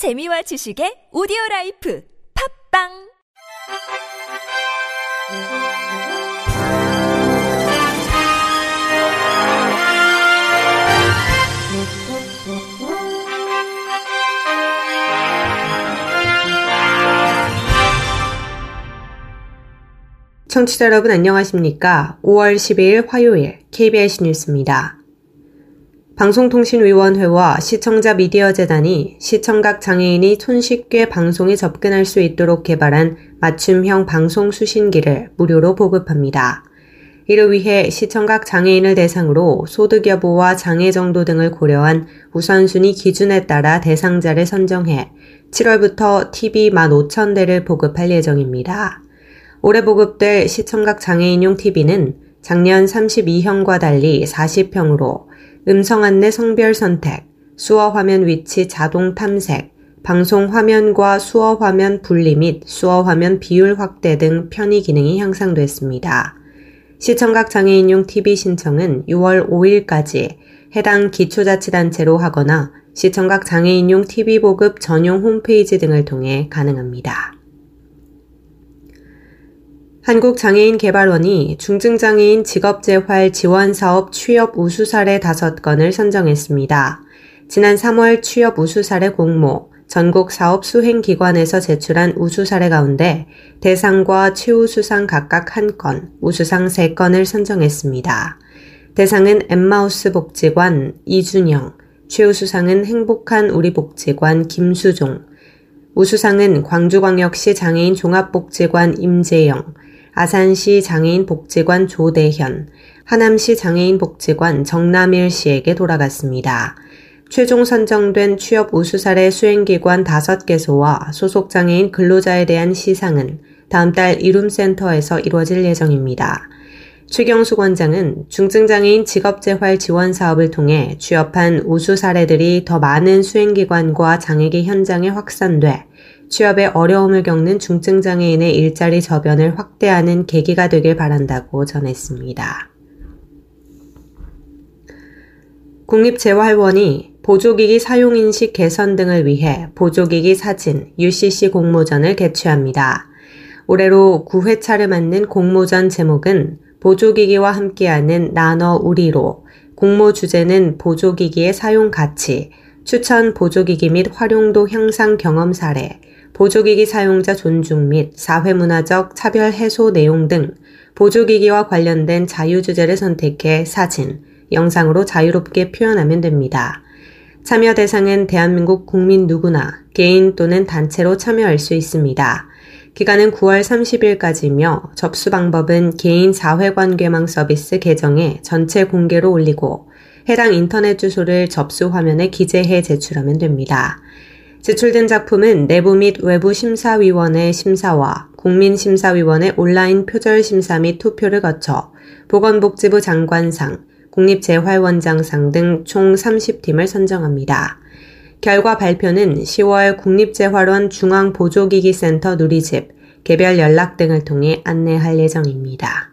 재미와 지식의 오디오 라이프 팝빵 청취자 여러분 안녕하십니까? 5월 12일 화요일 KBS 뉴스입니다. 방송통신위원회와 시청자 미디어재단이 시청각 장애인이 손쉽게 방송에 접근할 수 있도록 개발한 맞춤형 방송 수신기를 무료로 보급합니다. 이를 위해 시청각 장애인을 대상으로 소득 여부와 장애 정도 등을 고려한 우선순위 기준에 따라 대상자를 선정해 7월부터 TV 15,000대를 보급할 예정입니다. 올해 보급될 시청각 장애인용 TV는 작년 32형과 달리 40형으로 음성 안내 성별 선택, 수어 화면 위치 자동 탐색, 방송 화면과 수어 화면 분리 및 수어 화면 비율 확대 등 편의 기능이 향상됐습니다. 시청각 장애인용 TV 신청은 6월 5일까지 해당 기초자치단체로 하거나 시청각 장애인용 TV 보급 전용 홈페이지 등을 통해 가능합니다. 한국장애인개발원이 중증장애인 직업재활 지원사업 취업 우수 사례 5건을 선정했습니다. 지난 3월 취업 우수 사례 공모, 전국 사업 수행기관에서 제출한 우수 사례 가운데 대상과 최우수상 각각 1건, 우수상 3건을 선정했습니다. 대상은 엠마우스 복지관 이준영, 최우수상은 행복한 우리 복지관 김수종, 우수상은 광주광역시 장애인 종합복지관 임재영, 아산시 장애인 복지관 조대현, 하남시 장애인 복지관 정남일 씨에게 돌아갔습니다. 최종 선정된 취업 우수 사례 수행기관 5개소와 소속 장애인 근로자에 대한 시상은 다음 달 이룸센터에서 이루어질 예정입니다. 최경수 관장은 중증장애인 직업재활 지원 사업을 통해 취업한 우수 사례들이 더 많은 수행기관과 장애계 현장에 확산돼 취업에 어려움을 겪는 중증 장애인의 일자리 저변을 확대하는 계기가 되길 바란다고 전했습니다. 국립재활원이 보조기기 사용인식 개선 등을 위해 보조기기 사진 UCC 공모전을 개최합니다. 올해로 9회차를 맞는 공모전 제목은 보조기기와 함께하는 나눠 우리로 공모 주제는 보조기기의 사용 가치, 추천 보조기기 및 활용도 향상 경험 사례, 보조기기 사용자 존중 및 사회문화적 차별 해소 내용 등 보조기기와 관련된 자유주제를 선택해 사진, 영상으로 자유롭게 표현하면 됩니다. 참여 대상은 대한민국 국민 누구나 개인 또는 단체로 참여할 수 있습니다. 기간은 9월 30일까지며 접수 방법은 개인 사회관계망 서비스 계정에 전체 공개로 올리고 해당 인터넷 주소를 접수 화면에 기재해 제출하면 됩니다. 제출된 작품은 내부 및 외부 심사위원회 심사와 국민심사위원회 온라인 표절 심사 및 투표를 거쳐 보건복지부 장관상, 국립재활원장상 등 총 30팀을 선정합니다. 결과 발표는 10월 국립재활원 중앙보조기기센터 누리집, 개별 연락 등을 통해 안내할 예정입니다.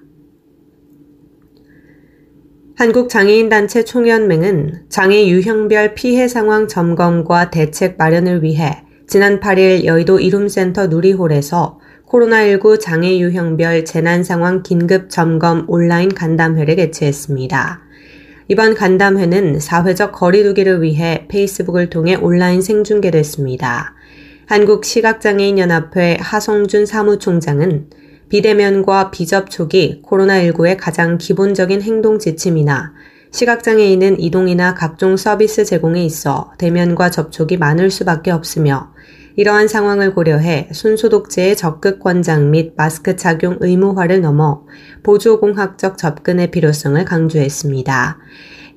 한국장애인단체 총연맹은 장애 유형별 피해 상황 점검과 대책 마련을 위해 지난 8일 여의도 이룸센터 누리홀에서 코로나19 장애 유형별 재난 상황 긴급 점검 온라인 간담회를 개최했습니다. 이번 간담회는 사회적 거리두기를 위해 페이스북을 통해 온라인 생중계됐습니다. 한국시각장애인연합회 하성준 사무총장은 비대면과 비접촉이 코로나19의 가장 기본적인 행동 지침이나 시각장애인은 이동이나 각종 서비스 제공에 있어 대면과 접촉이 많을 수밖에 없으며 이러한 상황을 고려해 손소독제의 적극 권장 및 마스크 착용 의무화를 넘어 보조공학적 접근의 필요성을 강조했습니다.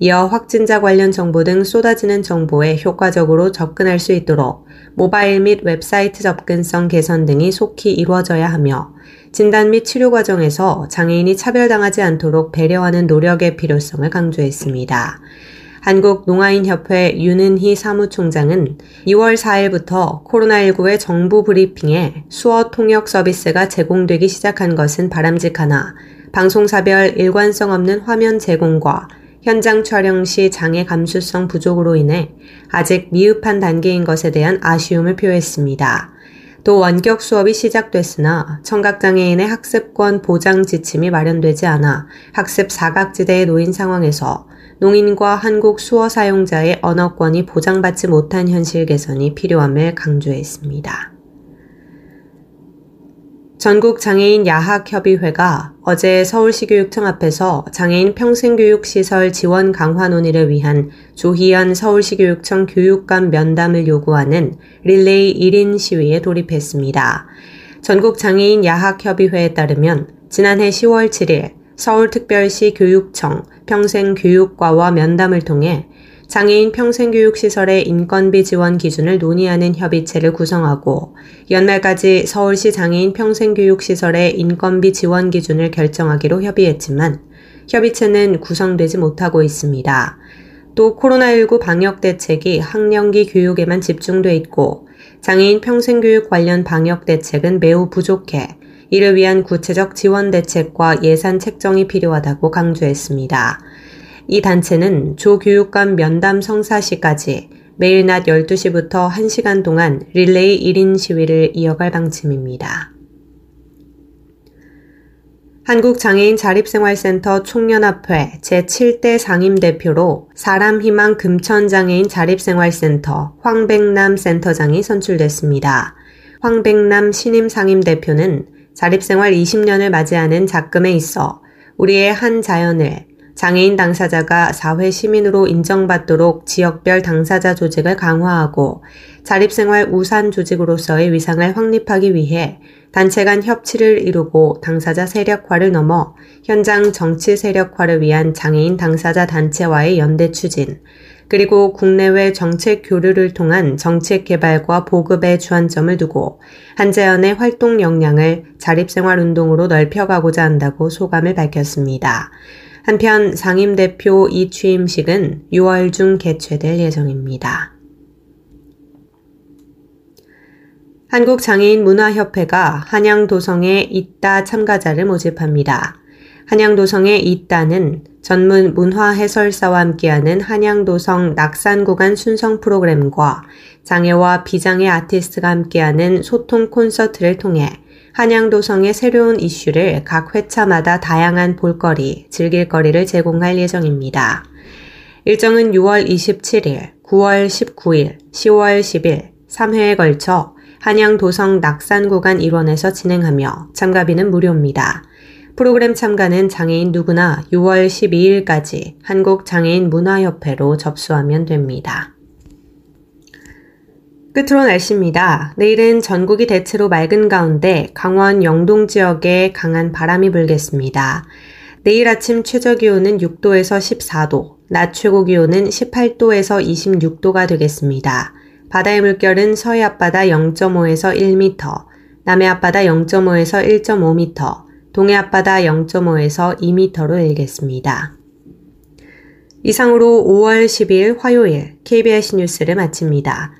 이어 확진자 관련 정보 등 쏟아지는 정보에 효과적으로 접근할 수 있도록 모바일 및 웹사이트 접근성 개선 등이 속히 이루어져야 하며 진단 및 치료 과정에서 장애인이 차별당하지 않도록 배려하는 노력의 필요성을 강조했습니다. 한국농아인협회 윤은희 사무총장은 2월 4일부터 코로나19의 정부 브리핑에 수어 통역 서비스가 제공되기 시작한 것은 바람직하나 방송사별 일관성 없는 화면 제공과 현장 촬영 시 장애 감수성 부족으로 인해 아직 미흡한 단계인 것에 대한 아쉬움을 표했습니다. 또 원격 수업이 시작됐으나 청각장애인의 학습권 보장 지침이 마련되지 않아 학습 사각지대에 놓인 상황에서 농인과 한국 수어 사용자의 언어권이 보장받지 못한 현실 개선이 필요함을 강조했습니다. 전국 장애인 야학협의회가 어제 서울시교육청 앞에서 장애인 평생교육시설 지원 강화 논의를 위한 조희연 서울시교육청 교육감 면담을 요구하는 릴레이 1인 시위에 돌입했습니다. 전국 장애인 야학협의회에 따르면 지난해 10월 7일 서울특별시 교육청 평생교육과와 면담을 통해 장애인 평생교육시설의 인건비 지원 기준을 논의하는 협의체를 구성하고 연말까지 서울시 장애인 평생교육시설의 인건비 지원 기준을 결정하기로 협의했지만 협의체는 구성되지 못하고 있습니다. 또 코로나19 방역 대책이 학령기 교육에만 집중돼 있고 장애인 평생교육 관련 방역 대책은 매우 부족해 이를 위한 구체적 지원 대책과 예산 책정이 필요하다고 강조했습니다. 이 단체는 조 교육감 면담 성사시까지 매일 낮 12시부터 1시간 동안 릴레이 1인 시위를 이어갈 방침입니다. 한국장애인 자립생활센터 총연합회 제7대 상임대표로 사람희망 금천장애인 자립생활센터 황백남 센터장이 선출됐습니다. 황백남 신임 상임대표는 자립생활 20년을 맞이하는 작금에 있어 우리의 한 자연을 장애인 당사자가 사회 시민으로 인정받도록 지역별 당사자 조직을 강화하고 자립생활 우산 조직으로서의 위상을 확립하기 위해 단체 간 협치를 이루고 당사자 세력화를 넘어 현장 정치 세력화를 위한 장애인 당사자 단체와의 연대 추진, 그리고 국내외 정책 교류를 통한 정책 개발과 보급에 주안점을 두고 한자연의 활동 역량을 자립생활 운동으로 넓혀가고자 한다고 소감을 밝혔습니다. 한편 상임대표 이 취임식은 6월 중 개최될 예정입니다. 한국장애인 문화협회가 한양도성에 있다 참가자를 모집합니다. 한양도성의 있다는 전문 문화 해설사와 함께하는 한양도성 낙산구간 순성 프로그램과 장애와 비장애 아티스트가 함께하는 소통 콘서트를 통해 한양도성의 새로운 이슈를 각 회차마다 다양한 볼거리, 즐길거리를 제공할 예정입니다. 일정은 6월 27일, 9월 19일, 10월 10일, 3회에 걸쳐 한양도성 낙산 구간 일원에서 진행하며 참가비는 무료입니다. 프로그램 참가는 장애인 누구나 6월 12일까지 한국장애인 문화협회로 접수하면 됩니다. 끝으로 날씨입니다. 내일은 전국이 대체로 맑은 가운데 강원 영동 지역에 강한 바람이 불겠습니다. 내일 아침 최저 기온은 6도에서 14도, 낮 최고 기온은 18도에서 26도가 되겠습니다. 바다의 물결은 서해 앞바다 0.5에서 1m, 남해 앞바다 0.5에서 1.5m, 동해 앞바다 0.5에서 2m로 일겠습니다. 이상으로 5월 10일 화요일 KBS 뉴스를 마칩니다.